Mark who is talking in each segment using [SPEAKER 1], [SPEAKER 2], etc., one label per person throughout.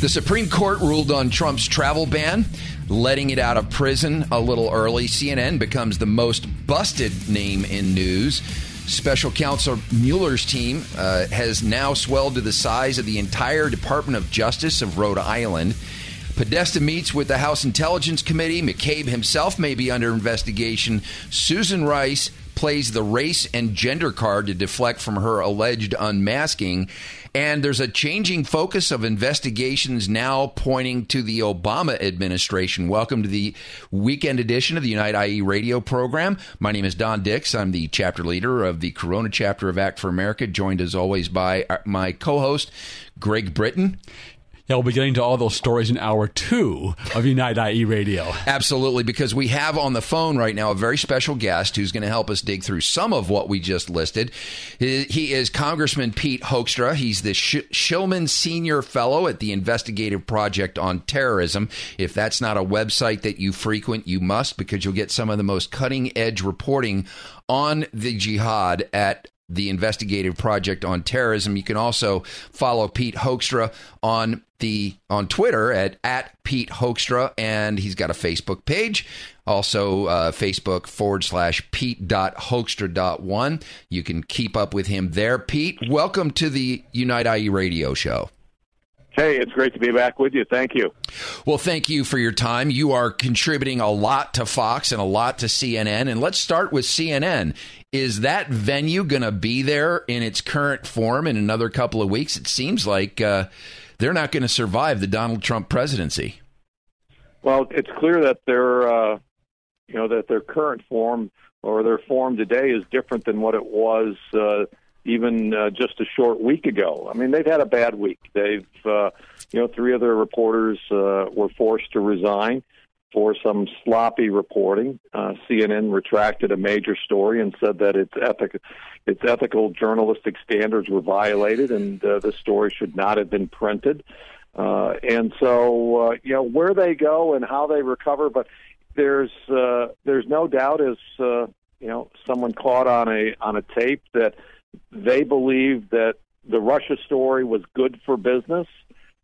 [SPEAKER 1] The Supreme Court ruled on Trump's travel ban, letting it out of prison a little early. CNN becomes the most busted name in news. Special counsel Mueller's team uh, has now swelled to the size of the entire Department of Justice of Rhode Island. Podesta meets with the House Intelligence Committee. McCabe himself may be under investigation. Susan Rice plays the race and gender card to deflect from her alleged unmasking. And there's a changing focus of investigations now pointing to the Obama administration. Welcome to the weekend edition of the Unite IE radio program. My name is Don Dix. I'm the chapter leader of the Corona chapter of Act for America, joined as always by my co host, Greg Britton.
[SPEAKER 2] Yeah, we'll be getting to all those stories in hour two of Unite IE Radio.
[SPEAKER 1] Absolutely, because we have on the phone right now a very special guest who's going to help us dig through some of what we just listed. He is Congressman Pete Hoekstra. He's the Shillman Senior Fellow at the Investigative Project on Terrorism. If that's not a website that you frequent, you must because you'll get some of the most cutting edge reporting on the jihad at the investigative project on terrorism. You can also follow Pete Hoekstra on the on Twitter at at Pete Hoekstra, and he's got a Facebook page. Also, uh, Facebook forward slash Pete dot Hoekstra dot one. You can keep up with him there. Pete, welcome to the Unite IE radio show.
[SPEAKER 3] Hey, it's great to be back with you. Thank you.
[SPEAKER 1] Well, thank you for your time. You are contributing a lot to Fox and a lot to CNN. And let's start with CNN. Is that venue going to be there in its current form in another couple of weeks? It seems like uh, they're not going to survive the Donald Trump presidency.
[SPEAKER 3] Well, it's clear that their, uh, you know, that their current form or their form today is different than what it was uh, even uh, just a short week ago. I mean, they've had a bad week. They've, uh, you know, three of their reporters uh, were forced to resign for some sloppy reporting. Uh, CNN retracted a major story and said that its ethic, its ethical journalistic standards were violated, and uh, the story should not have been printed. Uh, and so, uh, you know, where they go and how they recover, but there's uh, there's no doubt, as uh, you know, someone caught on a on a tape that they believe that the Russia story was good for business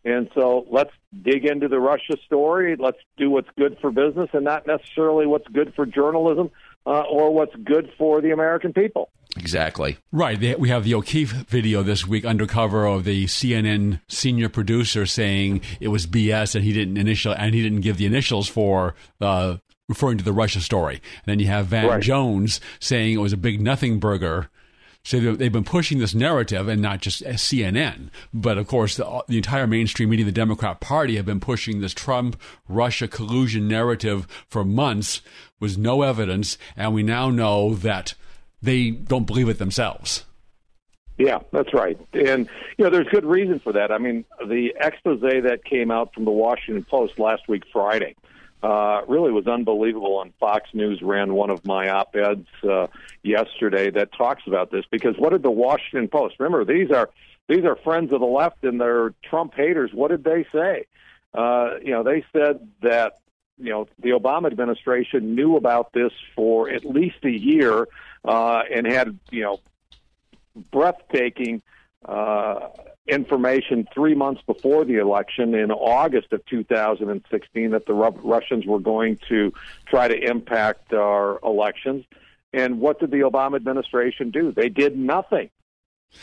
[SPEAKER 3] and so let's dig into the Russia story. Let's do what's good for business and not necessarily what's good for journalism uh, or what's good for the American people.
[SPEAKER 1] Exactly.
[SPEAKER 2] Right. We have the O'Keefe video this week undercover of the CNN senior producer saying it was BS and he didn't initial and he didn't give the initials for uh, referring to the Russia story. And then you have Van right. Jones saying it was a big nothing burger so they've been pushing this narrative, and not just CNN, but of course the, the entire mainstream media, the Democrat Party, have been pushing this Trump Russia collusion narrative for months with no evidence, and we now know that they don't believe it themselves.
[SPEAKER 3] Yeah, that's right. And, you know, there's good reason for that. I mean, the expose that came out from the Washington Post last week, Friday, uh, really was unbelievable. And Fox News ran one of my op eds uh, yesterday that talks about this because what did the Washington Post? Remember, these are these are friends of the left and they're Trump haters. What did they say? Uh, you know, they said that you know the Obama administration knew about this for at least a year uh, and had you know breathtaking. Uh, information three months before the election in August of 2016 that the Russians were going to try to impact our elections. And what did the Obama administration do? They did nothing.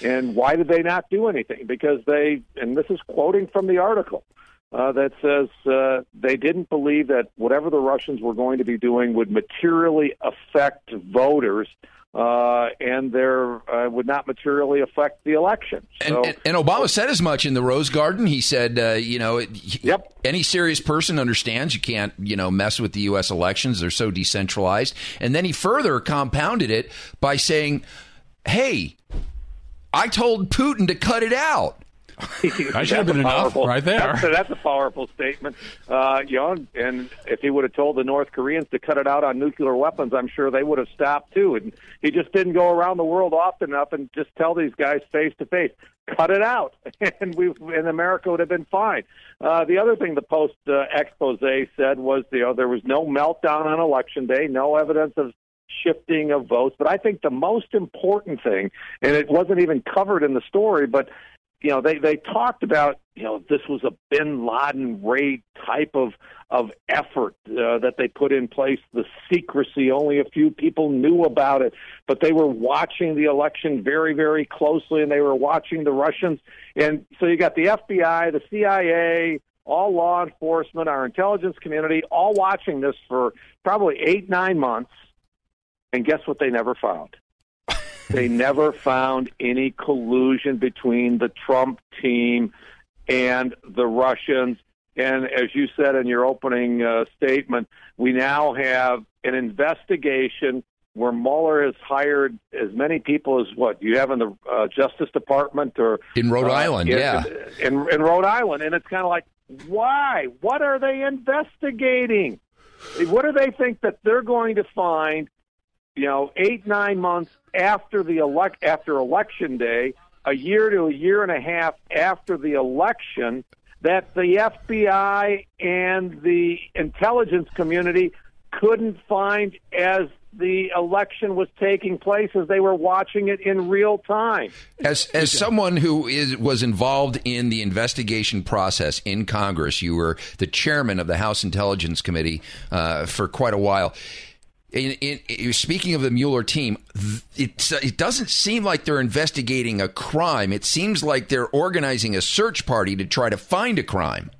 [SPEAKER 3] And why did they not do anything? Because they, and this is quoting from the article, uh, that says uh, they didn't believe that whatever the Russians were going to be doing would materially affect voters. Uh, and there uh, would not materially affect the election.
[SPEAKER 1] So, and, and, Obama said as much in the Rose Garden. He said, uh, you know,
[SPEAKER 3] yep.
[SPEAKER 1] any serious person understands you can't, you know, mess with the U.S. elections. They're so decentralized. And then he further compounded it by saying, hey, I told Putin to cut it out.
[SPEAKER 2] I should have been enough right there.
[SPEAKER 3] That's, that's a powerful statement. Uh, you know, and if he would have told the North Koreans to cut it out on nuclear weapons, I'm sure they would have stopped too. And he just didn't go around the world often enough and just tell these guys face to face, cut it out, and we in America would have been fine. Uh, the other thing the post uh, expose said was, you know, there was no meltdown on election day, no evidence of shifting of votes. But I think the most important thing, and it wasn't even covered in the story, but you know, they they talked about you know this was a Bin Laden raid type of of effort uh, that they put in place. The secrecy, only a few people knew about it, but they were watching the election very very closely, and they were watching the Russians. And so you got the FBI, the CIA, all law enforcement, our intelligence community, all watching this for probably eight nine months. And guess what? They never found they never found any collusion between the Trump team and the Russians. And as you said in your opening uh, statement, we now have an investigation where Mueller has hired as many people as what you have in the uh, Justice Department or
[SPEAKER 1] in Rhode uh, Island,
[SPEAKER 3] in,
[SPEAKER 1] yeah,
[SPEAKER 3] in, in Rhode Island, and it's kind of like, why? What are they investigating? What do they think that they're going to find you know, eight nine months after the elect after election day, a year to a year and a half after the election, that the FBI and the intelligence community couldn't find as the election was taking place as they were watching it in real time.
[SPEAKER 1] As as someone who is was involved in the investigation process in Congress, you were the chairman of the House Intelligence Committee uh, for quite a while in, in, speaking of the Mueller team, it, it doesn't seem like they're investigating a crime. It seems like they're organizing a search party to try to find a crime.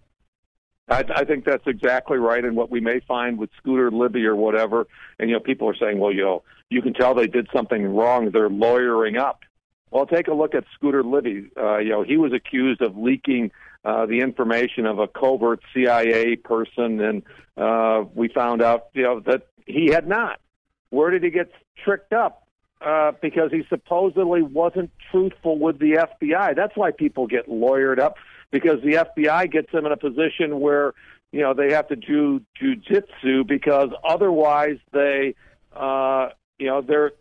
[SPEAKER 3] I, I think that's exactly right. And what we may find with Scooter Libby or whatever, and you know, people are saying, well, you know, you can tell they did something wrong. They're lawyering up. Well, take a look at Scooter Libby. Uh, you know, he was accused of leaking uh, the information of a covert CIA person, and uh, we found out, you know, that he had not. Where did he get tricked up? Uh, because he supposedly wasn't truthful with the FBI. That's why people get lawyered up because the FBI gets them in a position where you know they have to do jujitsu because otherwise they uh, you know they're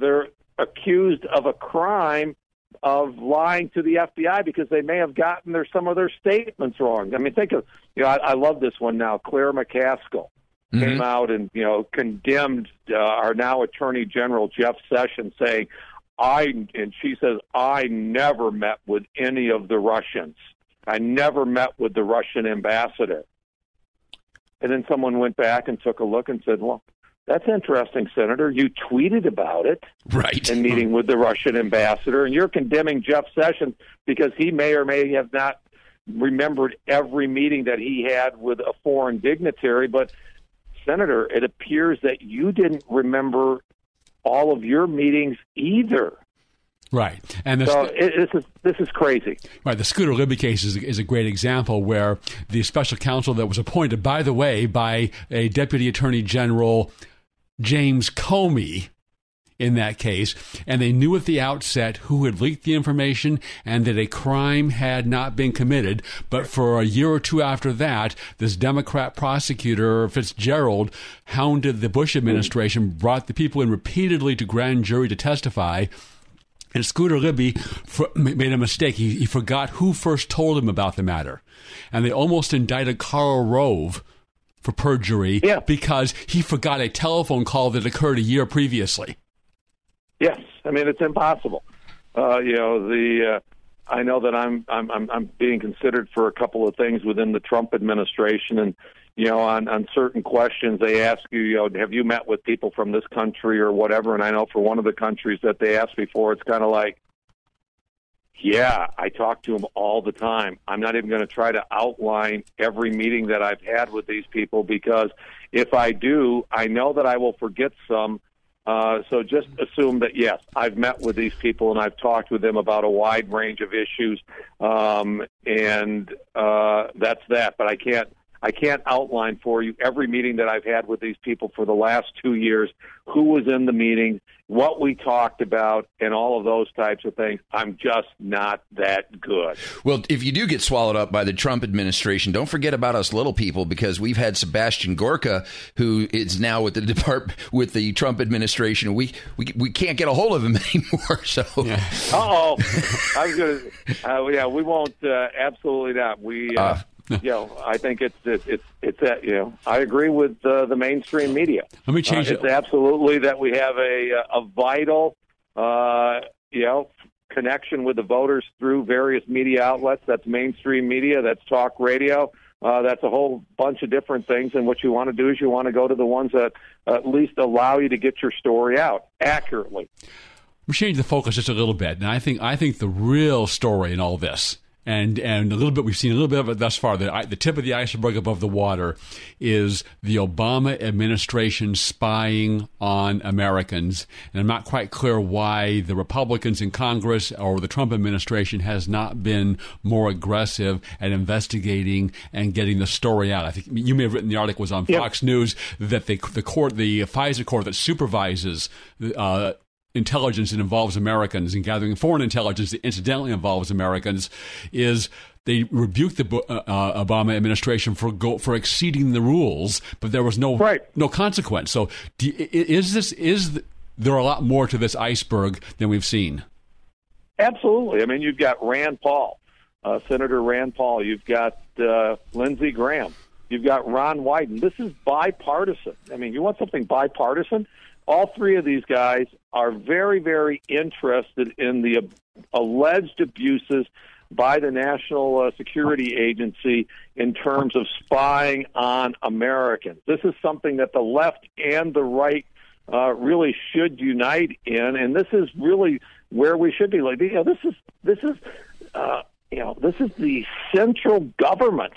[SPEAKER 3] they're accused of a crime of lying to the FBI because they may have gotten their some of their statements wrong. I mean, think of you know I, I love this one now, Claire McCaskill mm-hmm. came out and you know condemned uh, our now Attorney General Jeff Sessions, saying, "I," and she says, "I never met with any of the Russians. I never met with the Russian ambassador." And then someone went back and took a look and said, "Well." That's interesting, Senator. You tweeted about it,
[SPEAKER 1] right?
[SPEAKER 3] In meeting with the Russian ambassador, and you're condemning Jeff Sessions because he may or may have not remembered every meeting that he had with a foreign dignitary. But Senator, it appears that you didn't remember all of your meetings either.
[SPEAKER 2] Right, and
[SPEAKER 3] so it, this is this is crazy.
[SPEAKER 2] Right, the Scooter Libby case is, is a great example where the special counsel that was appointed, by the way, by a deputy attorney general, James Comey, in that case, and they knew at the outset who had leaked the information and that a crime had not been committed. But for a year or two after that, this Democrat prosecutor, Fitzgerald, hounded the Bush administration, brought the people in repeatedly to grand jury to testify. And Scooter Libby made a mistake. He, he forgot who first told him about the matter. And they almost indicted Karl Rove for perjury
[SPEAKER 3] yeah.
[SPEAKER 2] because he forgot a telephone call that occurred a year previously.
[SPEAKER 3] Yes, I mean it's impossible. Uh, you know the. Uh, I know that I'm I'm I'm being considered for a couple of things within the Trump administration, and you know on on certain questions they ask you, you know, have you met with people from this country or whatever? And I know for one of the countries that they asked me for, it's kind of like, Yeah, I talk to them all the time. I'm not even going to try to outline every meeting that I've had with these people because if I do, I know that I will forget some. Uh, so just assume that yes, I've met with these people and I've talked with them about a wide range of issues, um, and uh, that's that. But I can't I can't outline for you every meeting that I've had with these people for the last two years, who was in the meeting, what we talked about, and all of those types of things. I'm just not that good.
[SPEAKER 1] Well, if you do get swallowed up by the Trump administration, don't forget about us little people because we've had Sebastian Gorka, who is now with the department with the Trump administration. We we, we can't get a hold of him anymore. So,
[SPEAKER 3] yeah. oh, I was gonna, uh, yeah, we won't. Uh, absolutely not. We. Uh, uh you know, I think it's it's it's, it's that you know, I agree with uh, the mainstream media.
[SPEAKER 2] Let me change
[SPEAKER 3] uh,
[SPEAKER 2] it.
[SPEAKER 3] It's absolutely that we have a a vital, uh, you know, connection with the voters through various media outlets. That's mainstream media. That's talk radio. Uh, that's a whole bunch of different things. And what you want to do is you want to go to the ones that at least allow you to get your story out accurately.
[SPEAKER 2] We change the focus just a little bit, and I think I think the real story in all this and and a little bit we've seen a little bit of it thus far. The the tip of the iceberg above the water is the Obama administration spying on Americans, and I'm not quite clear why the Republicans in Congress or the Trump administration has not been more aggressive at investigating and getting the story out. I think you may have written the article was on Fox News that the the court the FISA court that supervises uh, intelligence that involves Americans and gathering foreign intelligence that incidentally involves Americans is they rebuked the uh, uh, Obama administration for go, for exceeding the rules, but there was no
[SPEAKER 3] right.
[SPEAKER 2] no consequence. So, do, is this is there a lot more to this iceberg than we've seen?
[SPEAKER 3] Absolutely. I mean, you've got Rand Paul, uh, Senator Rand Paul. You've got uh, Lindsey Graham. You've got Ron Wyden. This is bipartisan. I mean, you want something bipartisan? All three of these guys are very, very interested in the alleged abuses by the National uh, Security Agency in terms of spying on Americans. This is something that the left and the right uh, really should unite in, and this is really where we should be. Like, you know, this is this is uh, you know this is the central government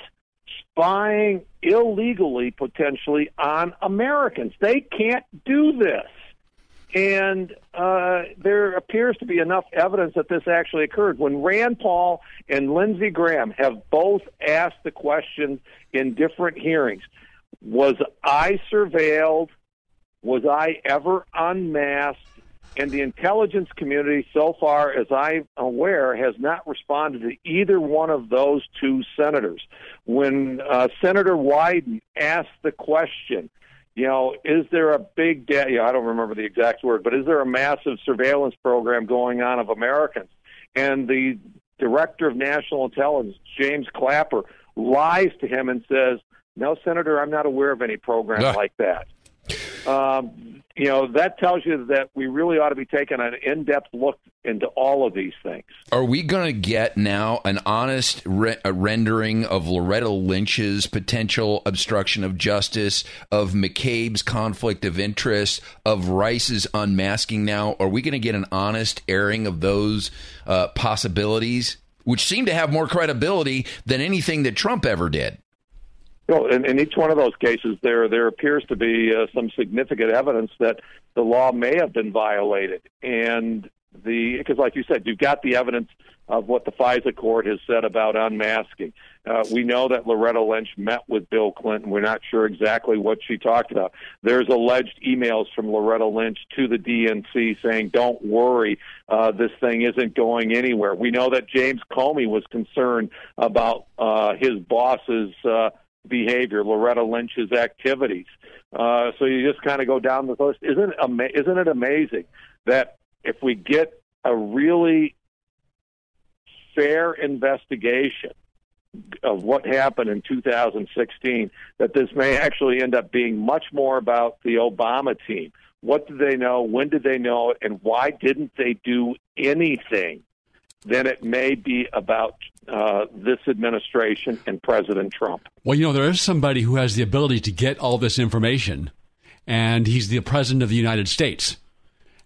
[SPEAKER 3] spying illegally, potentially, on Americans. They can't do this. And uh, there appears to be enough evidence that this actually occurred. When Rand Paul and Lindsey Graham have both asked the question in different hearings Was I surveilled? Was I ever unmasked? And the intelligence community, so far as I'm aware, has not responded to either one of those two senators. When uh, Senator Wyden asked the question, you know, is there a big, da- know, I don't remember the exact word, but is there a massive surveillance program going on of Americans? And the director of national intelligence, James Clapper, lies to him and says, no, Senator, I'm not aware of any program yeah. like that. Um, you know, that tells you that we really ought to be taking an in depth look into all of these things.
[SPEAKER 1] Are we going to get now an honest re- rendering of Loretta Lynch's potential obstruction of justice, of McCabe's conflict of interest, of Rice's unmasking now? Are we going to get an honest airing of those uh, possibilities, which seem to have more credibility than anything that Trump ever did?
[SPEAKER 3] Well, in, in each one of those cases, there there appears to be uh, some significant evidence that the law may have been violated, and the because, like you said, you've got the evidence of what the FISA court has said about unmasking. Uh, we know that Loretta Lynch met with Bill Clinton. We're not sure exactly what she talked about. There's alleged emails from Loretta Lynch to the DNC saying, "Don't worry, uh, this thing isn't going anywhere." We know that James Comey was concerned about uh, his boss's uh, behavior, Loretta Lynch's activities. Uh, so you just kind of go down the list. Isn't ama- isn't it amazing that if we get a really fair investigation of what happened in 2016, that this may actually end up being much more about the Obama team. What did they know? When did they know? And why didn't they do anything? Then it may be about uh, this administration and President Trump.
[SPEAKER 2] Well, you know, there is somebody who has the ability to get all this information, and he's the President of the United States.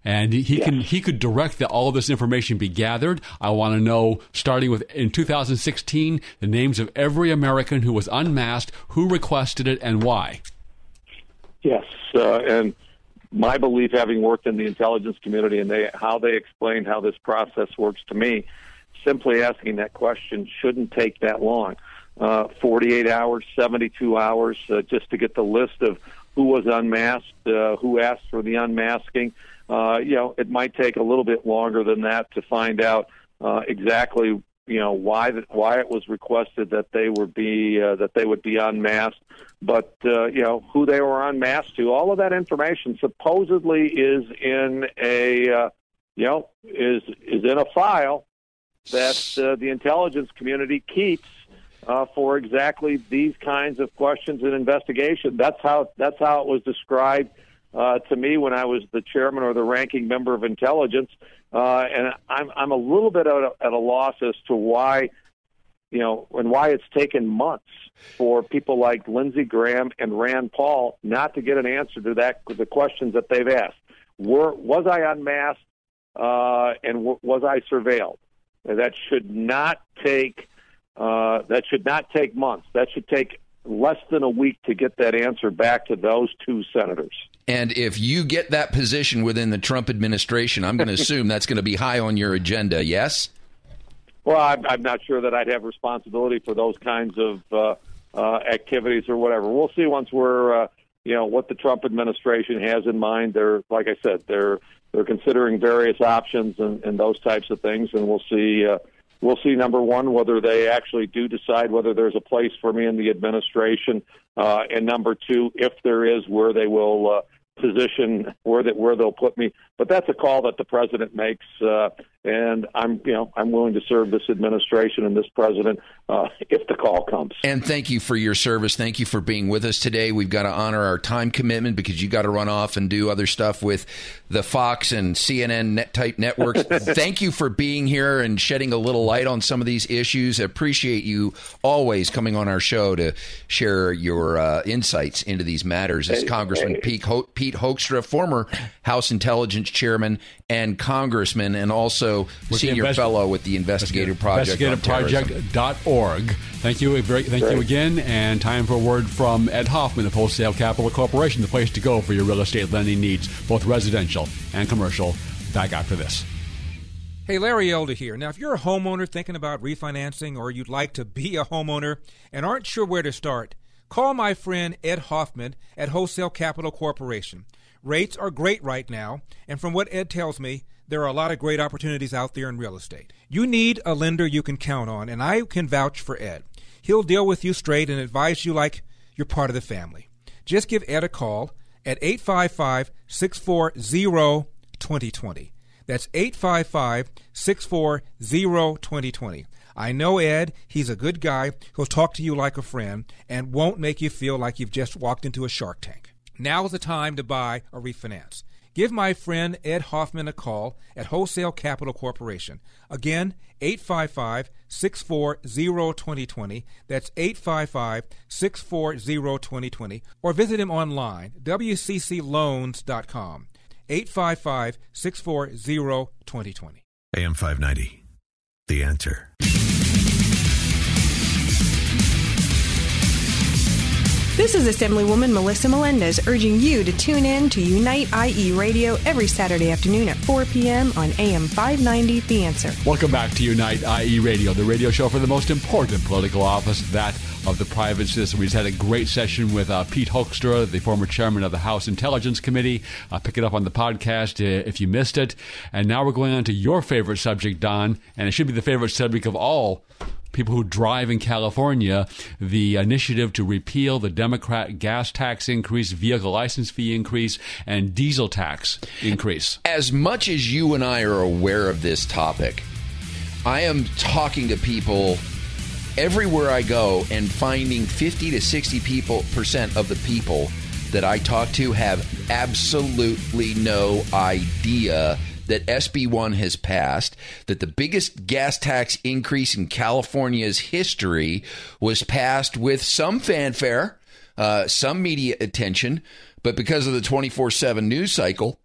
[SPEAKER 2] and he can he could direct that all of this information be gathered. I want to know, starting with in 2016, the names of every American who was unmasked, who requested it, and why.
[SPEAKER 3] Yes, uh, and my belief, having worked in the intelligence community, and they how they explained how this process works to me, simply asking that question shouldn't take that long. Uh, 48 hours, 72 hours, uh, just to get the list of who was unmasked, uh, who asked for the unmasking. Uh, you know, it might take a little bit longer than that to find out uh, exactly you know why that why it was requested that they would be uh, that they would be unmasked, but uh, you know who they were unmasked to. All of that information supposedly is in a uh, you know is is in a file that uh, the intelligence community keeps uh, for exactly these kinds of questions and investigation. That's how that's how it was described uh, to me when I was the chairman or the ranking member of intelligence. Uh, and I'm I'm a little bit at a, at a loss as to why, you know, and why it's taken months for people like Lindsey Graham and Rand Paul not to get an answer to that the questions that they've asked. Were was I unmasked uh, and w- was I surveilled? That should not take uh, that should not take months. That should take less than a week to get that answer back to those two senators.
[SPEAKER 1] And if you get that position within the Trump administration, I'm going to assume that's going to be high on your agenda, yes?
[SPEAKER 3] Well, I'm, I'm not sure that I'd have responsibility for those kinds of uh, uh, activities or whatever. We'll see once we're, uh, you know, what the Trump administration has in mind. They're, like I said, they're they're considering various options and, and those types of things, and we'll see. Uh, we'll see number one whether they actually do decide whether there's a place for me in the administration, uh, and number two, if there is, where they will uh, position where that where they'll put me. But that's a call that the president makes, uh, and I'm you know I'm willing to serve this administration and this president uh, if the call comes.
[SPEAKER 1] And thank you for your service. Thank you for being with us today. We've got to honor our time commitment because you got to run off and do other stuff with the Fox and CNN net type networks. thank you for being here and shedding a little light on some of these issues. I appreciate you always coming on our show to share your uh, insights into these matters. As hey, Congressman hey. Pete, Ho- Pete Hoekstra, former House Intelligence Chairman and Congressman, and also with senior invest- fellow with the Investigative Project.
[SPEAKER 2] InvestigateProject.org. Thank you, thank Great. you again. And time for a word from Ed Hoffman of Wholesale Capital Corporation, the place to go for your real estate lending needs, both residential and commercial. Back after this.
[SPEAKER 4] Hey, Larry Elder here. Now, if you're a homeowner thinking about refinancing or you'd like to be a homeowner and aren't sure where to start, call my friend Ed Hoffman at Wholesale Capital Corporation. Rates are great right now, and from what Ed tells me, there are a lot of great opportunities out there in real estate. You need a lender you can count on, and I can vouch for Ed. He'll deal with you straight and advise you like you're part of the family. Just give Ed a call at 855 640 2020. That's 855 640 2020. I know Ed. He's a good guy. He'll talk to you like a friend and won't make you feel like you've just walked into a shark tank. Now is the time to buy or refinance. Give my friend Ed Hoffman a call at Wholesale Capital Corporation. Again, 855 640 2020. That's 855 640 2020. Or visit him online, wccloans.com. 855 640 2020.
[SPEAKER 5] AM 590. The answer.
[SPEAKER 6] This is Assemblywoman Melissa Melendez urging you to tune in to Unite IE Radio every Saturday afternoon at 4 p.m. on AM 590 The Answer.
[SPEAKER 2] Welcome back to Unite IE Radio, the radio show for the most important political office, that of the private citizen. We just had a great session with uh, Pete Hoekstra, the former chairman of the House Intelligence Committee. Uh, pick it up on the podcast uh, if you missed it. And now we're going on to your favorite subject, Don, and it should be the favorite subject of all people who drive in California, the initiative to repeal the Democrat gas tax increase, vehicle license fee increase, and diesel tax increase.
[SPEAKER 1] As much as you and I are aware of this topic, I am talking to people everywhere I go and finding 50 to 60 people percent of the people that I talk to have absolutely no idea that SB1 has passed, that the biggest gas tax increase in California's history was passed with some fanfare, uh, some media attention, but because of the 24 7 news cycle,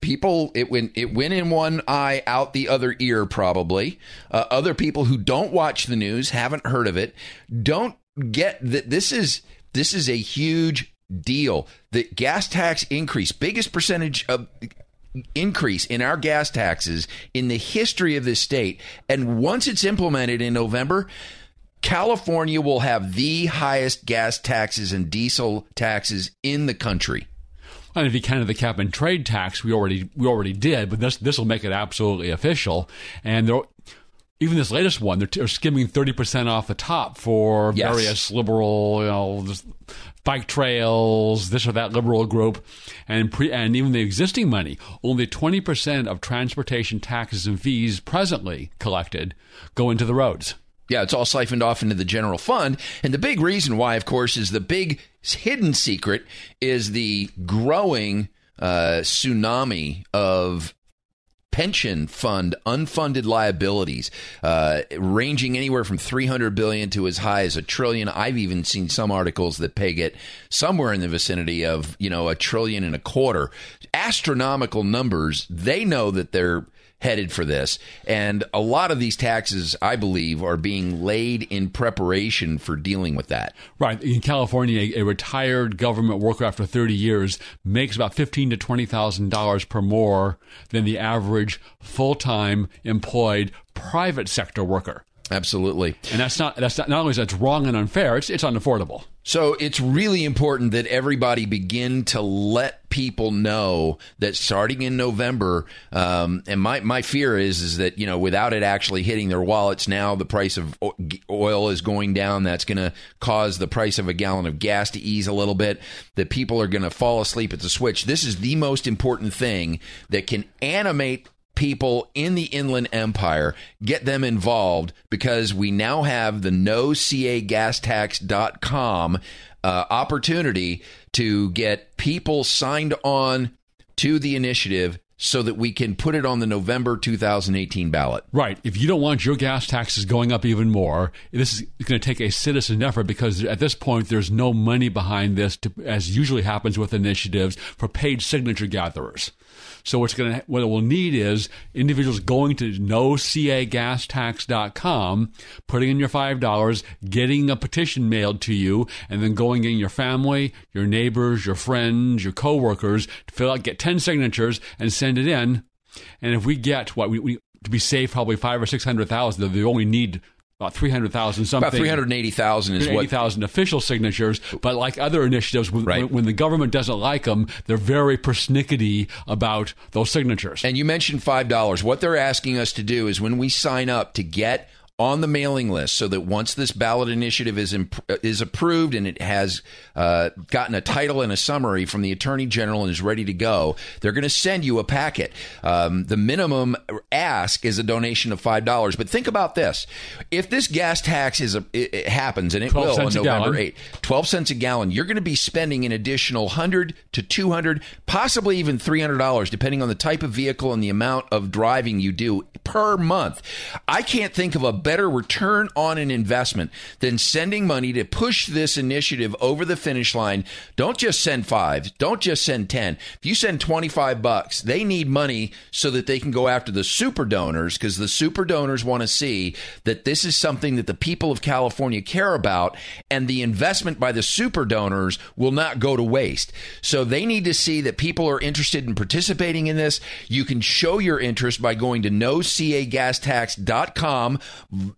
[SPEAKER 1] people it went it went in one eye out the other ear probably. Uh, other people who don't watch the news haven't heard of it don't get that this is this is a huge deal. The gas tax increase biggest percentage of increase in our gas taxes in the history of this state and once it's implemented in November California will have the highest gas taxes and diesel taxes in the country
[SPEAKER 2] and if you counted the cap and trade tax, we already we already did, but this this will make it absolutely official. And there, even this latest one, they're, they're skimming thirty percent off the top for
[SPEAKER 1] Yes.
[SPEAKER 2] various liberal, you know, bike trails, this or that liberal group, and pre, and even the existing money. Only twenty percent of transportation taxes and fees presently collected go into the roads.
[SPEAKER 1] Yeah, it's all siphoned off into the general fund. And the big reason why, of course, is the big hidden secret is the growing uh, tsunami of pension fund unfunded liabilities uh, ranging anywhere from 300 billion to as high as a trillion. I've even seen some articles that peg it somewhere in the vicinity of you know a trillion and a quarter. Astronomical numbers. They know that they're headed for this. And a lot of these taxes, I believe, are being laid in preparation for dealing with that.
[SPEAKER 2] Right in California, a, retired government worker after 30 years makes about fifteen to twenty thousand dollars per more than the average full-time employed private sector worker.
[SPEAKER 1] Absolutely.
[SPEAKER 2] And that's not that's not, not only is that's wrong and unfair, it's it's unaffordable.
[SPEAKER 1] So it's really important that everybody begin to let people know that starting in November, um, and my, my fear is is that you know without it actually hitting their wallets, now the price of oil is going down. That's going to cause the price of a gallon of gas to ease a little bit. That people are going to fall asleep at the switch. This is the most important thing that can animate people in the Inland Empire, get them involved because we now have the nocagastax.com uh, opportunity to get people signed on to the initiative so that we can put it on the November 2018 ballot.
[SPEAKER 2] Right. If you don't want your gas taxes going up even more, this is going to take a citizen effort because at this point there's no money behind this, to, as usually happens with initiatives for paid signature gatherers. So what's going to what it will need is individuals going to nocagastax.com, putting in your five dollars, getting a petition mailed to you, and then going in your family, your neighbors, your friends, your coworkers to fill out, get ten signatures, and send it in. And if we get what we, we to be safe, probably five or six hundred thousand, they only need about three hundred thousand something.
[SPEAKER 1] About 380,000 is what
[SPEAKER 2] 380,000 official signatures, but like other initiatives, when,
[SPEAKER 1] Right.
[SPEAKER 2] when the government doesn't like them, they're very persnickety about those signatures.
[SPEAKER 1] And you mentioned $5. What they're asking us to do is when we sign up to get on the mailing list so that once this ballot initiative is imp- is approved and it has uh, gotten a title and a summary from the attorney general and is ready to go, they're going to send you a packet. Um, the minimum ask is a donation of five dollars. But think about this: if this gas tax is a, it, it happens and it will on November eighth, 12 cents a gallon, you're going to be spending an additional 100 to 200, possibly even $300, depending on the type of vehicle and the amount of driving you do per month. I can't think of a better return on an investment than sending money to push this initiative over the finish line. Don't just send five, don't just send 10. If you send 25 bucks, they need money so that they can go after the super donors because the super donors want to see that this is something that the people of California care about and the investment by the super donors will not go to waste. So they need to see that people are interested in participating in this. You can show your interest by going to nocagastax.com.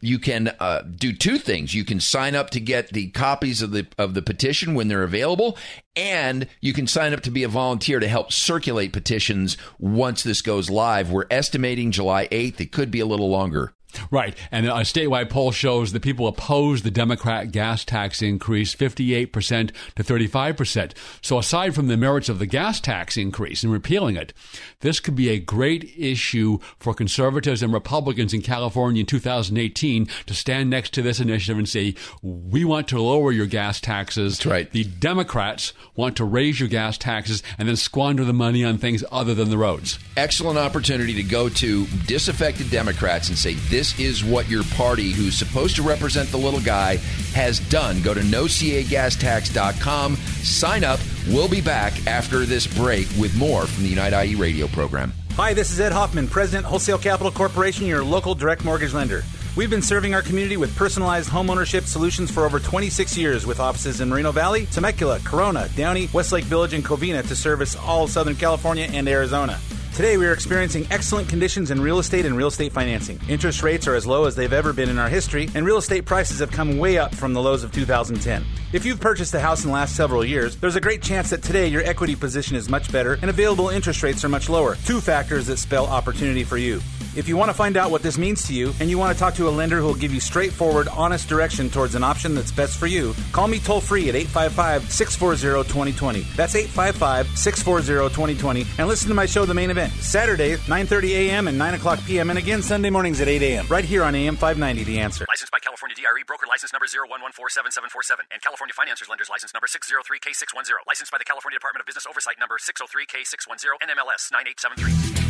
[SPEAKER 1] You can uh, do two things. You can sign up to get the copies of the of the petition when they're available and you can sign up to be a volunteer to help circulate petitions once this goes live. We're estimating July 8th. It could be a little longer.
[SPEAKER 2] Right. And a statewide poll shows that people oppose the Democrat gas tax increase 58% to 35%. So aside from the merits of the gas tax increase and repealing it, this could be a great issue for conservatives and Republicans in California in 2018 to stand next to this initiative and say, we want to lower your gas taxes.
[SPEAKER 1] That's right.
[SPEAKER 2] The Democrats want to raise your gas taxes and then squander the money on things other than the roads.
[SPEAKER 1] excellent opportunity to go to disaffected Democrats and say, This is what your party, who's supposed to represent the little guy, has done. Go to nocagastax.com, sign up. We'll be back after this break with more from the Unite IE radio program.
[SPEAKER 7] Hi, this is Ed Hoffman, President, Wholesale Capital Corporation, your local direct mortgage lender. We've been serving our community with personalized homeownership solutions for over 26 years with offices in Moreno Valley, Temecula, Corona, Downey, Westlake Village, and Covina to service all of Southern California and Arizona. Today, we are experiencing excellent conditions in real estate and real estate financing. Interest rates are as low as they've ever been in our history, and real estate prices have come way up from the lows of 2010. If you've purchased a house in the last several years, there's a great chance that today your equity position is much better and available interest rates are much lower. Two factors that spell opportunity for you. If you want to find out what this means to you and you want to talk to a lender who will give you straightforward, honest direction towards an option that's best for you, call me toll free at 855 640 2020. That's 855 640 2020. And listen to my show, The Main Event, Saturday, 9.30 a.m. and 9 o'clock p.m. And again, Sunday mornings at 8 a.m. Right here on AM 590, The Answer.
[SPEAKER 8] Licensed by California DRE, broker license number 01147747, and California Financiers Lenders license number 603K610. Licensed by the California Department of Business Oversight number 603K610, NMLS 9873.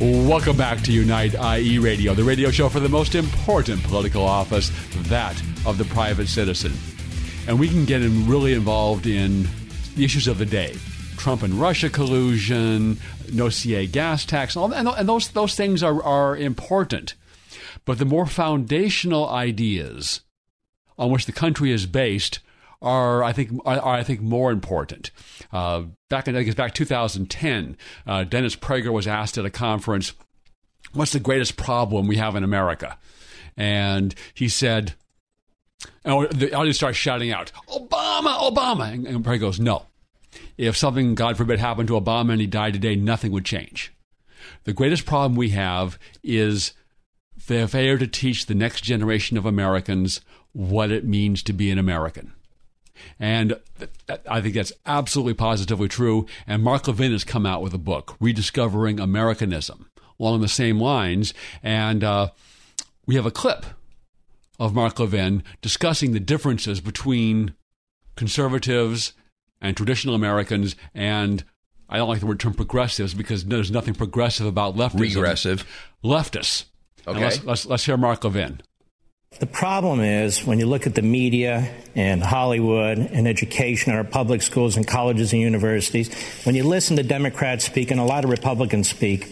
[SPEAKER 2] Welcome back to Unite IE Radio, the radio show for the most important political office, that of the private citizen. And we can get in really involved in the issues of the day. Trump and Russia collusion, no CA gas tax, and, all and those, those things are, are important. But the more foundational ideas on which the country is based are I think are, are, I think more important. Uh, back in I guess back 2010, uh, Dennis Prager was asked at a conference, "What's the greatest problem we have in America?" And he said, and the audience starts shouting out, "Obama, Obama!" And Prager goes, "No. If something, God forbid, happened to Obama and he died today, nothing would change. The greatest problem we have is." The failure to teach the next generation of Americans what it means to be an American. And I think that's absolutely positively true. And Mark Levin has come out with a book, Rediscovering Americanism, along the same lines. And uh, we have a clip of Mark Levin discussing the differences between conservatives and traditional Americans and I don't like the word term progressives because there's nothing progressive about leftism.
[SPEAKER 1] Regressive.
[SPEAKER 2] Leftists.
[SPEAKER 1] Okay.
[SPEAKER 2] Let's, let's, let's hear Mark Levin.
[SPEAKER 9] The problem is when you look at the media and Hollywood and education, our public schools and colleges and universities, when you listen to Democrats speak and a lot of Republicans speak,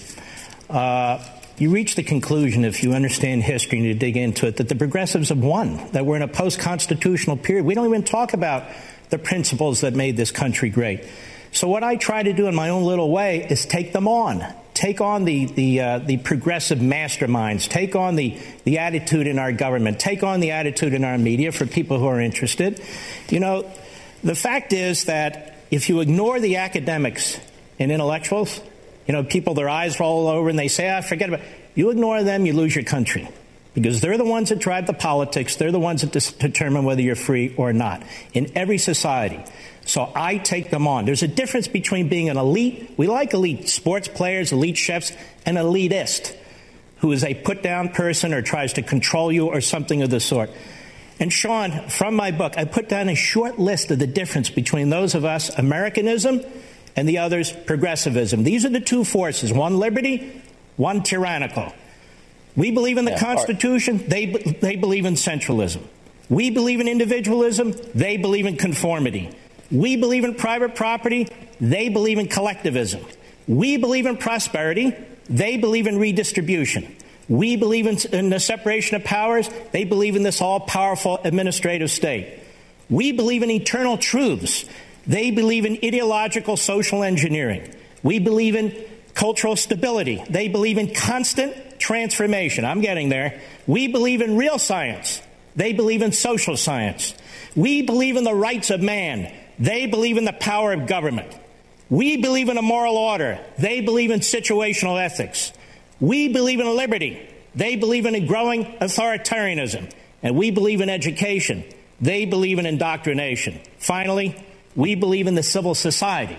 [SPEAKER 9] uh, you reach the conclusion, if you understand history and you dig into it, that the progressives have won, that we're in a post constitutional period. We don't even talk about the principles that made this country great. So, what I try to do in my own little way is take them on take on the the, uh, the progressive masterminds, take on the the attitude in our government, take on the attitude in our media for people who are interested. You know, the fact is that if you ignore the academics and intellectuals, you know, people their eyes roll over and they say, "I ah, forget about." It. You ignore them, you lose your country. Because they're the ones that drive the politics, they're the ones that determine whether you're free or not in every society. So I take them on. There's a difference between being an elite, we like elite sports players, elite chefs, and elitist who is a put down person or tries to control you or something of the sort. And Sean, from my book, I put down a short list of the difference between those of us, Americanism, and the others, progressivism. These are the two forces one liberty, one tyrannical. We believe in the yeah, Constitution, right. they, they believe in centralism. We believe in individualism, they believe in conformity. We believe in private property, they believe in collectivism. We believe in prosperity, they believe in redistribution. We believe in, in the separation of powers, they believe in this all powerful administrative state. We believe in eternal truths, they believe in ideological social engineering. We believe in cultural stability, they believe in constant transformation. I'm getting there. We believe in real science, they believe in social science. We believe in the rights of man. They believe in the power of government. We believe in a moral order. They believe in situational ethics. We believe in liberty. They believe in a growing authoritarianism. And we believe in education. They believe in indoctrination. Finally, we believe in the civil society.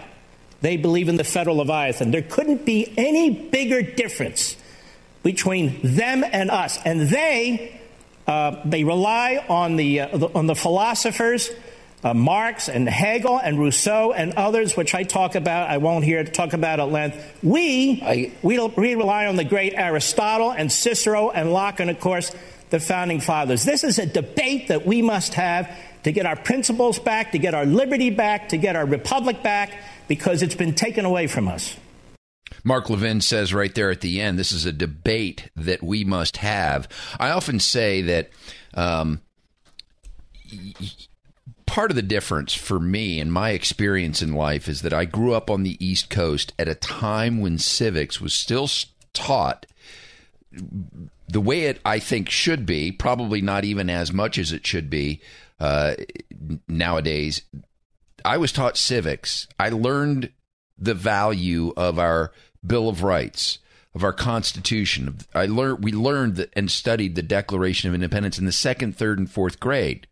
[SPEAKER 9] They believe in the federal Leviathan. There couldn't be any bigger difference between them and us. And they, uh, they rely on the, uh, on the philosophers uh, Marx and Hegel and Rousseau and others, which I talk about, I won't here talk about at length. We, I, we, we rely on the great Aristotle and Cicero and Locke and, of course, the founding fathers. This is a debate that we must have to get our principles back, to get our liberty back, to get our republic back, because it's been taken away from us.
[SPEAKER 1] Mark Levin says right there at the end, this is a debate that we must have. I often say that um, part of the difference for me and my experience in life is that I grew up on the East Coast at a time when civics was still taught the way it I think should be, probably not even as much as it should be uh, nowadays. I was taught civics. I learned the value of our Bill of Rights, of our Constitution. I learned we learned and studied the Declaration of Independence in the second, third, and fourth grade.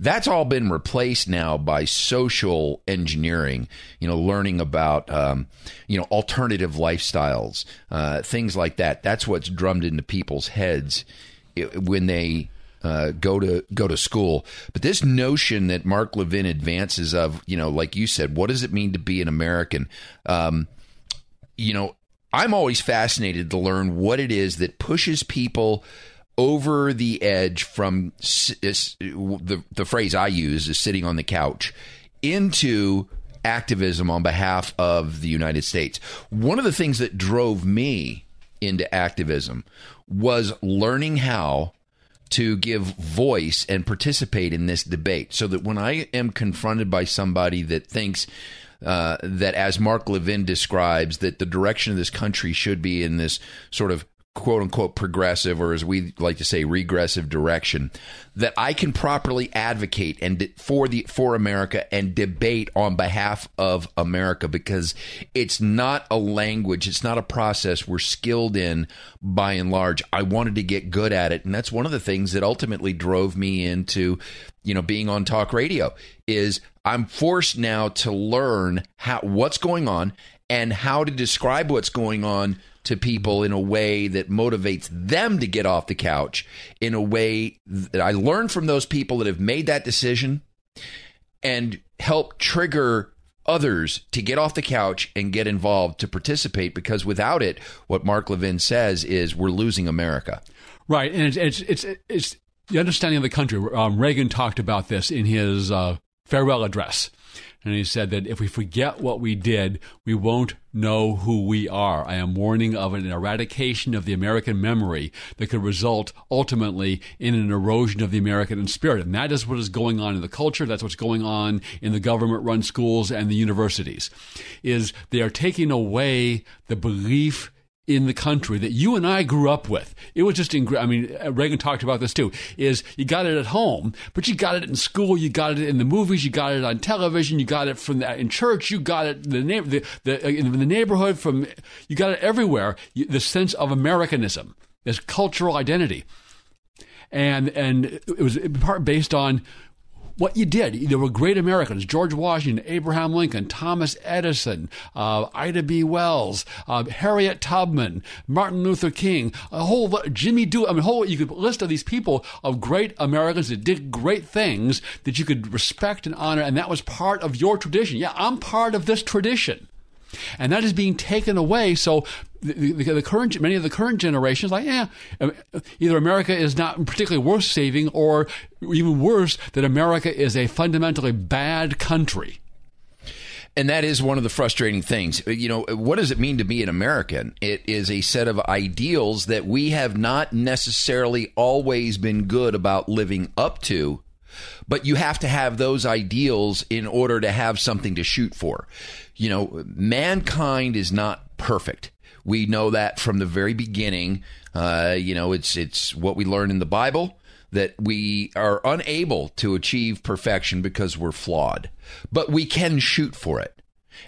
[SPEAKER 1] That's all been replaced now by social engineering. You know, learning about um, you know alternative lifestyles, uh, things like that. That's what's drummed into people's heads when they uh, go to go to school. But this notion that Mark Levin advances of, you know, like you said, what does it mean to be an American? Um, you know, I'm always fascinated to learn what it is that pushes people over the edge from the the phrase I use is sitting on the couch into activism on behalf of the United States. One of the things that drove me into activism was learning how to give voice and participate in this debate so that when I am confronted by somebody that thinks uh, that, as Mark Levin describes, that the direction of this country should be in this sort of quote unquote progressive or as we like to say regressive direction that I can properly advocate and for the for America and debate on behalf of America because it's not a language it's not a process we're skilled in by and large. I wanted to get good at it. And that's one of the things that ultimately drove me into you know being on talk radio is I'm forced now to learn how what's going on and how to describe what's going on to people in a way that motivates them to get off the couch in a way that I learn from those people that have made that decision and help trigger others to get off the couch and get involved to participate because without it what Mark Levin says is we're losing America.
[SPEAKER 2] Right and it's it's it's, it's the understanding of the country um, Reagan talked about this in his uh, farewell address and he said that if we forget what we did, we won't know who we are. I am warning of an eradication of the American memory that could result ultimately in an erosion of the American spirit. And that is what is going on in the culture. That's what's going on in the government run schools and the universities is they are taking away the belief in the country that you and I grew up with. It was just, in, I mean, uh, Reagan talked about this too, is you got it at home, but you got it in school, you got it in the movies, you got it on television, you got it from the, in church, you got it in the, the, the, uh, in the neighborhood, from, you got it everywhere. The sense of Americanism, this cultural identity. And, and it was in part based on what you did. There were great Americans George Washington, Abraham Lincoln, Thomas Edison, uh, Ida B. Wells, uh, Harriet Tubman, Martin Luther King, a whole Jimmy Do. I mean, a whole you could list of these people of great Americans that did great things that you could respect and honor, and that was part of your tradition. Yeah, I'm part of this tradition and that is being taken away. So the, the, the, current many of the current generations like yeah um, either America is not particularly worth saving or even worse that America is a fundamentally bad country.
[SPEAKER 1] And that is one of the frustrating things. You know, what does it mean to be an American? It is a set of ideals that we have not necessarily always been good about living up to but you have to have those ideals in order to have something to shoot for. You know, mankind is not perfect. We know that from the very beginning. Uh, you know, it's it's what we learn in the Bible that we are unable to achieve perfection because we're flawed, but we can shoot for it.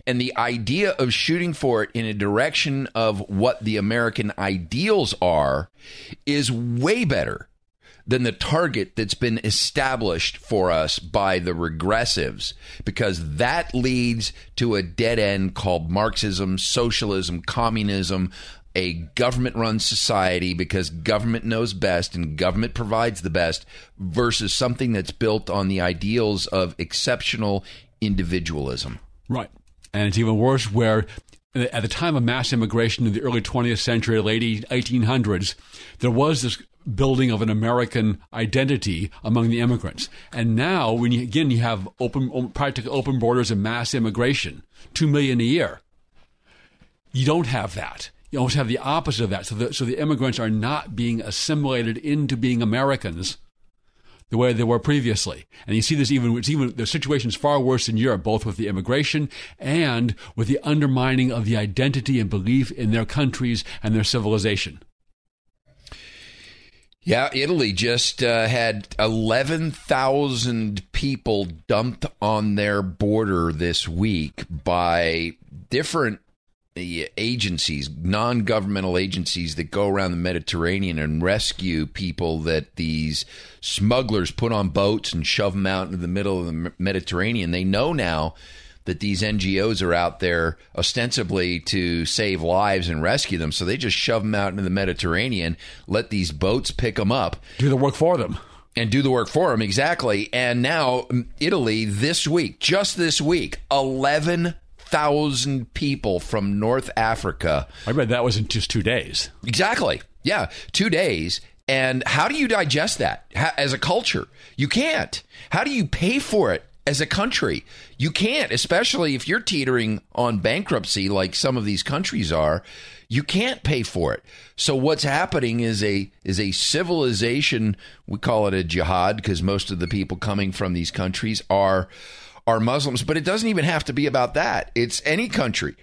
[SPEAKER 1] And the idea of shooting for it in a direction of what the American ideals are is way better than the target that's been established for us by the regressives, because that leads to a dead end called Marxism, socialism, communism, a government run society because government knows best and government provides the best versus something that's built on the ideals of exceptional individualism.
[SPEAKER 2] Right. And it's even worse where uh, at the time of mass immigration in the early 20th century, late 1800s, there was this building of an American identity among the immigrants. And now, when you, again you have open, practically open borders and mass immigration, two million a year, you don't have that. You almost have the opposite of that. So the, so the immigrants are not being assimilated into being Americans the way they were previously. And you see this even, it's even, the situation's far worse in Europe, both with the immigration and with the undermining of the identity and belief in their countries and their civilization.
[SPEAKER 1] Yeah, Italy just uh, had 11,000 people dumped on their border this week by different agencies, non governmental agencies that go around the Mediterranean and rescue people that these smugglers put on boats and shove them out into the middle of the Mediterranean. They know now that these NGOs are out there ostensibly to save lives and rescue them. So they just shove them out into the Mediterranean, let these boats pick them up,
[SPEAKER 2] do the work for them.
[SPEAKER 1] And do the work for them, exactly. And now, mm, Italy, this week, just this week, 11 thousand people from North Africa.
[SPEAKER 2] I read that was in just two days.
[SPEAKER 1] Exactly. Yeah, two days. And how do you digest that how, as a culture? You can't. How do you pay for it as a country? You can't, especially if you're teetering on bankruptcy like some of these countries are. You can't pay for it. So what's happening is a is a civilization. We call it a jihad because most of the people coming from these countries are are Muslims, but it doesn't even have to be about that. It's any country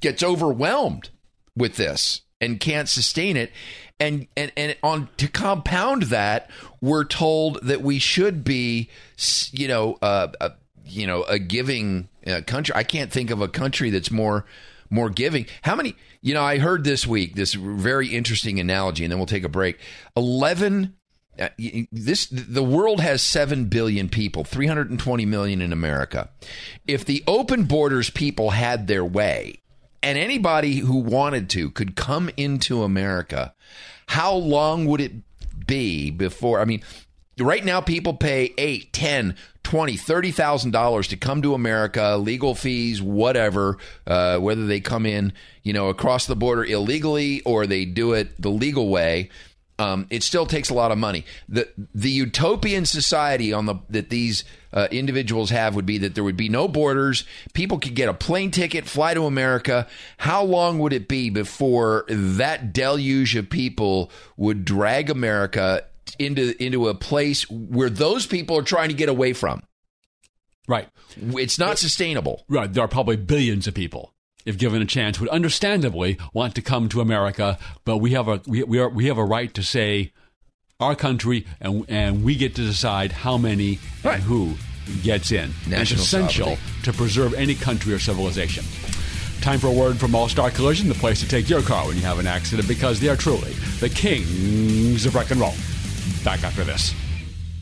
[SPEAKER 1] gets overwhelmed with this and can't sustain it. And, and, and on to compound that, we're told that we should be, you know, uh, uh, you know, a giving uh, country. I can't think of a country that's more more giving. How many? You know, I heard this week this very interesting analogy, and then we'll take a break. Eleven uh, this the world has 7 billion people 320 million in america if the open borders people had their way and anybody who wanted to could come into america how long would it be before i mean right now people pay 8 10 20 30000 dollars to come to america legal fees whatever uh, whether they come in you know across the border illegally or they do it the legal way um, it still takes a lot of money. The the utopian society on the that these uh, individuals have would be that there would be no borders. People could get a plane ticket, fly to America. How long would it be before that deluge of people would drag America into into a place where those people are trying to get away from?
[SPEAKER 2] Right.
[SPEAKER 1] It's not sustainable.
[SPEAKER 2] Right. There are probably billions of people if given a chance, would understandably want to come to America. But we have a we, we are we have a right to say our country, and and we get to decide how many right. and who gets in.
[SPEAKER 1] National
[SPEAKER 2] it's essential
[SPEAKER 1] sovereignty.
[SPEAKER 2] to preserve any country or civilization. Time for a word from All Star Collision, the place to take your car when you have an accident, because they are truly the kings of wreck and roll. Back after this.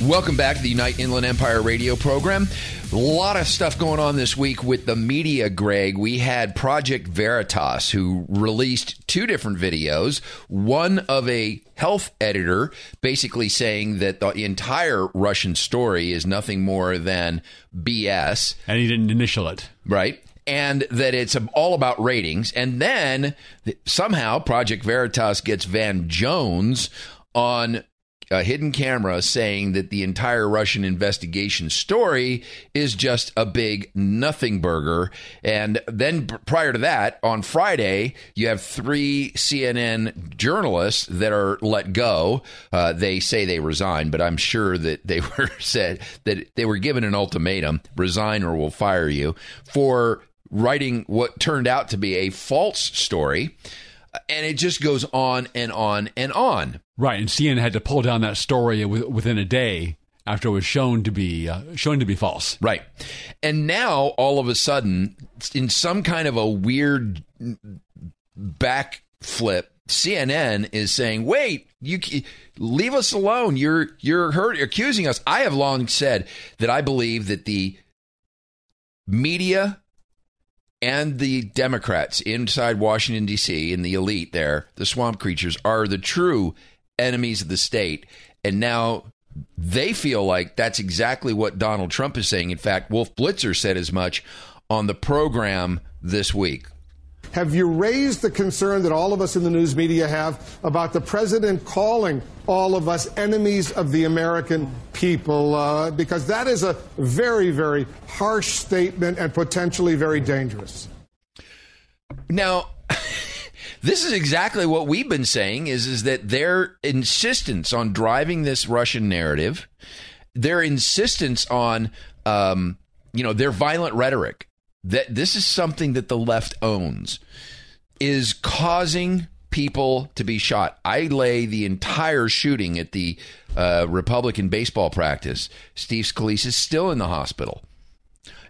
[SPEAKER 1] Welcome back to the Unite Inland Empire radio program. A lot of stuff going on this week with the media, Greg. We had Project Veritas, who released two different videos. One of a health editor basically saying that the entire Russian story is nothing more than BS.
[SPEAKER 2] And he didn't initial it.
[SPEAKER 1] Right and that it's all about ratings. And then somehow Project Veritas gets Van Jones on a hidden camera saying that the entire Russian investigation story is just a big nothing burger. And then prior to that, on Friday, you have three CNN journalists that are let go. Uh, they say they resigned, but I'm sure that they were said that they were given an ultimatum resign or we'll fire you for writing what turned out to be a false story. And it just goes on and on and on.
[SPEAKER 2] Right, and CNN had to pull down that story within a day after it was shown to be uh, shown to be false.
[SPEAKER 1] Right, and now all of a sudden, in some kind of a weird backflip, CNN is saying, "Wait, you leave us alone. You're you're hurt, accusing us." I have long said that I believe that the media and the Democrats inside Washington D.C. and the elite there, the swamp creatures, are the true enemies of the state. And now they feel like that's exactly what Donald Trump is saying. In fact, Wolf Blitzer said as much on the program this week.
[SPEAKER 10] Have you raised the concern that all of us in the news media have about the president calling all of us enemies of the American people? Uh, because that is a very, very harsh statement and potentially very dangerous.
[SPEAKER 1] Now, this is exactly what we've been saying is, is that their insistence on driving this Russian narrative, their insistence on, um, you know, their violent rhetoric that this is something that the left owns is causing people to be shot. I lay the entire shooting at the uh, Republican baseball practice. Steve Scalise is still in the hospital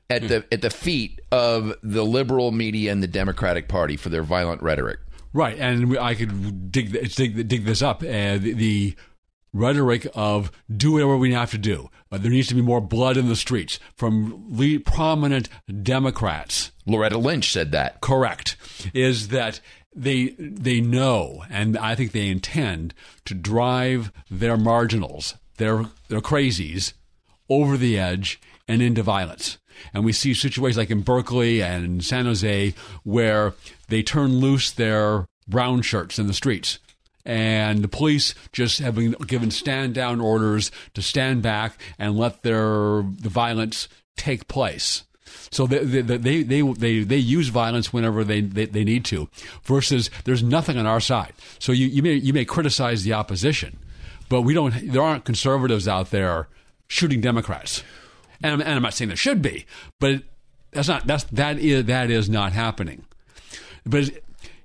[SPEAKER 1] at the at the feet of the liberal media and the Democratic Party for their violent rhetoric.
[SPEAKER 2] Right, and I could dig dig, dig this up. Uh, the, the rhetoric of do whatever we have to do. But there needs to be more blood in the streets from lead, prominent Democrats.
[SPEAKER 1] Loretta Lynch said that.
[SPEAKER 2] Correct. Is that they they know and I think they intend to drive their marginals, their their crazies over the edge and into violence. And we see situations like in Berkeley and San Jose where they turn loose their brown shirts in the streets and the police just have been given stand down orders to stand back and let their the violence take place. So they they they they, they, they use violence whenever they, they, they need to, versus there's nothing on our side. So you, you may you may criticize the opposition, but we don't. There aren't conservatives out there shooting Democrats, and I'm, and I'm not saying there should be, but that's not that's that is that is not happening. But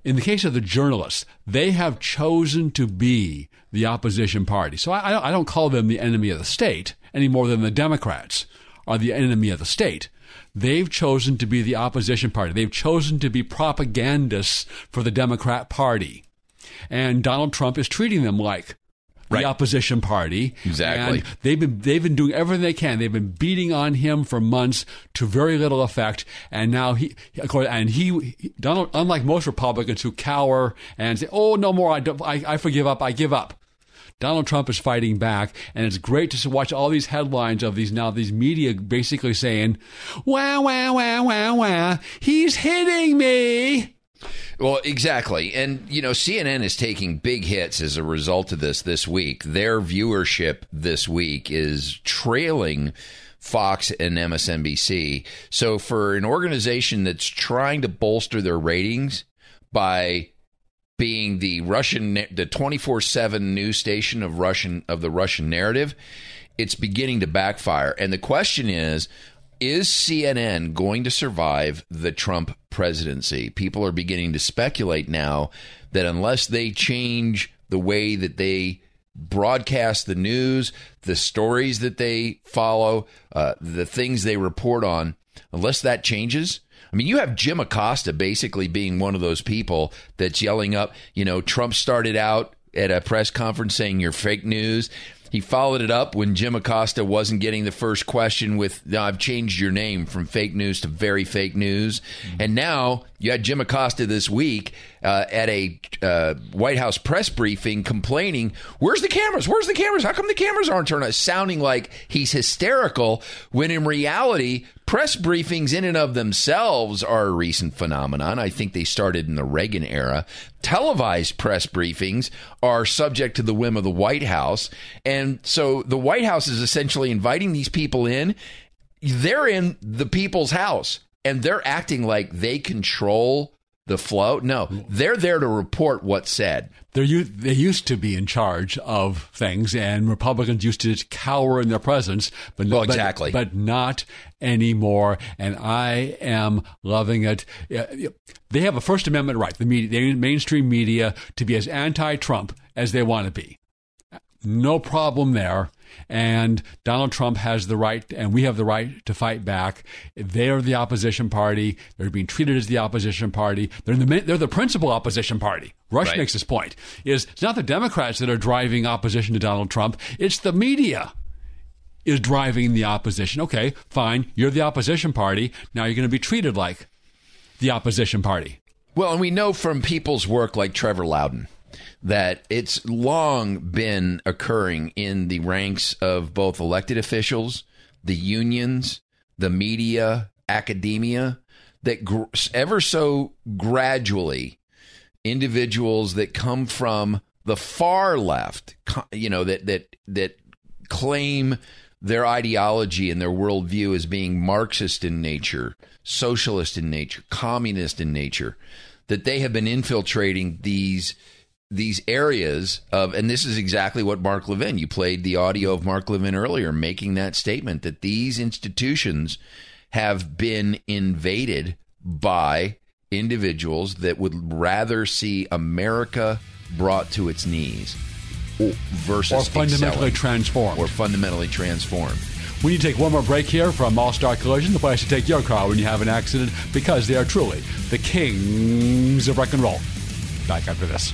[SPEAKER 2] in the case of the journalists, they have chosen to be the opposition party. So I, I don't call them the enemy of the state any more than the Democrats are the enemy of the state. They've chosen to be the opposition party. They've chosen to be propagandists for the Democrat Party. And Donald Trump is treating them like right. the opposition party.
[SPEAKER 1] Exactly.
[SPEAKER 2] And they've been they've been doing everything they can. They've been beating on him for months to very little effect. And now he, of course, and he, Donald, unlike most Republicans who cower and say, "Oh, no more. I, I, I forgive up. I give up." Donald Trump is fighting back, and it's great to watch all these headlines of these now these media basically saying, "Wow, wow, wow, wow, wow, he's hitting me."
[SPEAKER 1] Well, exactly. And, you know, CNN is taking big hits as a result of this this week. Their viewership this week is trailing Fox and MSNBC. So, for an organization that's trying to bolster their ratings by being the Russian, the 24 7 news station of Russian, of the Russian narrative, it's beginning to backfire. And the question is, is CNN going to survive the Trump presidency? People are beginning to speculate now that unless they change the way that they broadcast the news, the stories that they follow, uh, the things they report on, unless that changes, I mean, you have Jim Acosta basically being one of those people that's yelling up, you know, Trump started out at a press conference saying you're fake news. He followed it up when Jim Acosta wasn't getting the first question with, I've changed your name from fake news to very fake news. Mm-hmm. And now you had Jim Acosta this week uh, at a uh, White House press briefing complaining, Where's the cameras? Where's the cameras? How come the cameras aren't turned on? Sounding like he's hysterical when in reality, press briefings in and of themselves are a recent phenomenon. I think they started in the Reagan era. Televised press briefings are subject to the whim of the White House. And so the White House is essentially inviting these people in. They're in the people's house and they're acting like they control the flow. No, they're there to report what's said.
[SPEAKER 2] They're, they used to be in charge of things, and Republicans used to just cower in their presence. But
[SPEAKER 1] well, exactly.
[SPEAKER 2] But, but not anymore. And I am loving it. They have a First Amendment right, the media, the mainstream media, to be as anti-Trump as they want to be. No problem there. And Donald Trump has the right, and we have the right to fight back. They're the opposition party. They're being treated as the opposition party. They're the, they're the principal opposition party. Rush right. makes this point. Is it's not the Democrats that are driving opposition to Donald Trump. It's the media is driving the opposition. Okay, fine. You're the opposition party. Now you're going to be treated like the opposition party.
[SPEAKER 1] Well, and we know from people's work like Trevor Loudon that it's long been occurring in the ranks of both elected officials, the unions, the media, academia, that gr- ever so gradually, individuals that come from the far left, you know, that that that claim their ideology and their worldview as being Marxist in nature, socialist in nature, communist in nature, that they have been infiltrating these these areas of, and this is exactly what Mark Levin, you played the audio of Mark Levin earlier, making that statement that these institutions have been invaded by individuals that would rather see America brought to its knees versus
[SPEAKER 2] or fundamentally
[SPEAKER 1] excelling,
[SPEAKER 2] transformed
[SPEAKER 1] or fundamentally transformed.
[SPEAKER 2] We need to take one more break here from All Star Collision, the place to take your car when you have an accident, because they are truly the kings of rock and roll. Back after this.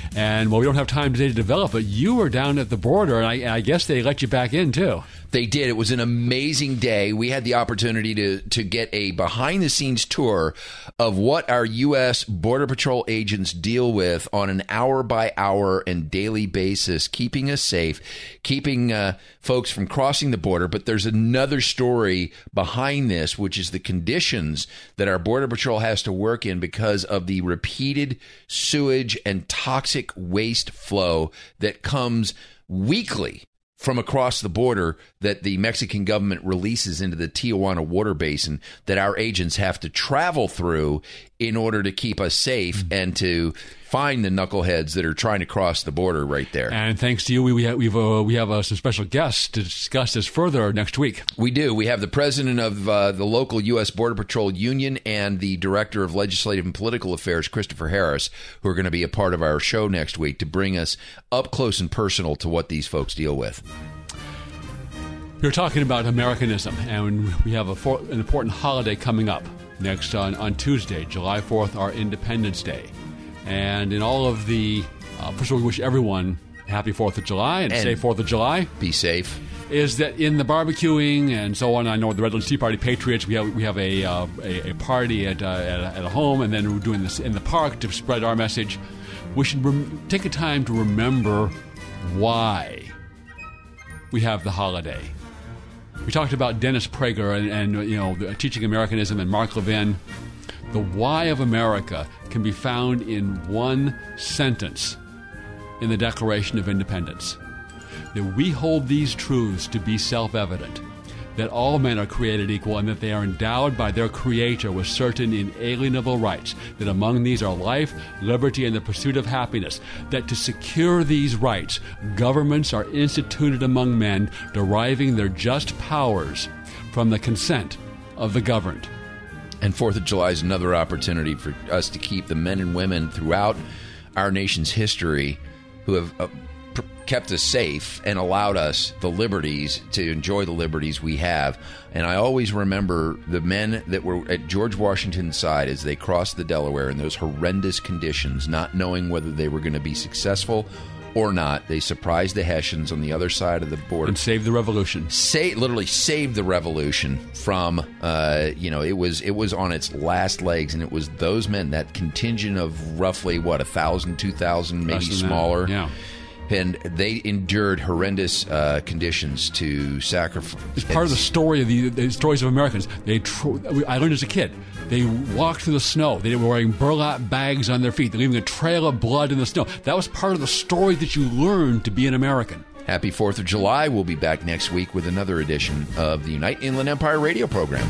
[SPEAKER 2] And well, we don't have time today to develop but You were down at the border, and I, and I guess they let you back in too.
[SPEAKER 1] They did. It was an amazing day. We had the opportunity to to get a behind the scenes tour of what our U.S. Border Patrol agents deal with on an hour by hour and daily basis, keeping us safe, keeping uh, folks from crossing the border. But there's another story behind this, which is the conditions that our Border Patrol has to work in because of the repeated sewage and toxic waste flow that comes weekly from across the border that the Mexican government releases into the Tijuana water basin that our agents have to travel through in order to keep us safe mm. and to find the knuckleheads that are trying to cross the border right there.
[SPEAKER 2] And thanks to you, we, we have, we've, uh, we have uh, some special guests to discuss this further next week.
[SPEAKER 1] We do. We have the president of uh, the local U.S. Border Patrol Union and the director of legislative and political affairs, Christopher Harris, who are going to be a part of our show next week to bring us up close and personal to what these folks deal with.
[SPEAKER 2] We're talking about Americanism, and we have for, an important holiday coming up next on, on Tuesday, July 4th, our Independence Day. And in all of the, uh, first of all, we wish everyone happy 4th of July and, and safe 4th of July.
[SPEAKER 1] Be safe.
[SPEAKER 2] Is that in the barbecuing and so on? I know the Redlands Tea Party Patriots. We have we have a uh, a, a, party at, uh, at, a, at, a, home, and then we're doing this in the park to spread our message. We should rem- take a time to remember why we have the holiday. We talked about Dennis Prager and, and you know teaching Americanism and Mark Levin. The why of America can be found in one sentence in the Declaration of Independence that we hold these truths to be self evident that all men are created equal and that they are endowed by their Creator with certain inalienable rights, that among these are life, liberty, and the pursuit of happiness, that to secure these rights, governments are instituted among men, deriving their just powers from the consent of the governed.
[SPEAKER 1] And Fourth of July is another opportunity for us to keep the men and women throughout our nation's history who have uh, pr- kept us safe and allowed us the liberties to enjoy the liberties we have. And I always remember the men that were at George Washington's side as they crossed the Delaware in those horrendous conditions, not knowing whether they were going to be successful or not. They surprised the Hessians on the other side of the border
[SPEAKER 2] and saved the revolution.
[SPEAKER 1] Say, literally saved the revolution from, uh, you know, it was it was on its last legs, and it was those men, that contingent of roughly what a thousand, two thousand, maybe
[SPEAKER 2] than that,
[SPEAKER 1] smaller,
[SPEAKER 2] yeah.
[SPEAKER 1] And they endured horrendous uh, conditions to sacrifice.
[SPEAKER 2] It's part of the story of the, the stories of Americans. They, I learned as a kid, they walked through the snow. They were wearing burlap bags on their feet, They're leaving a trail of blood in the snow. That was part of the story that you learned to be an American.
[SPEAKER 1] Happy Fourth of July! We'll be back next week with another edition of the Unite Inland Empire radio program.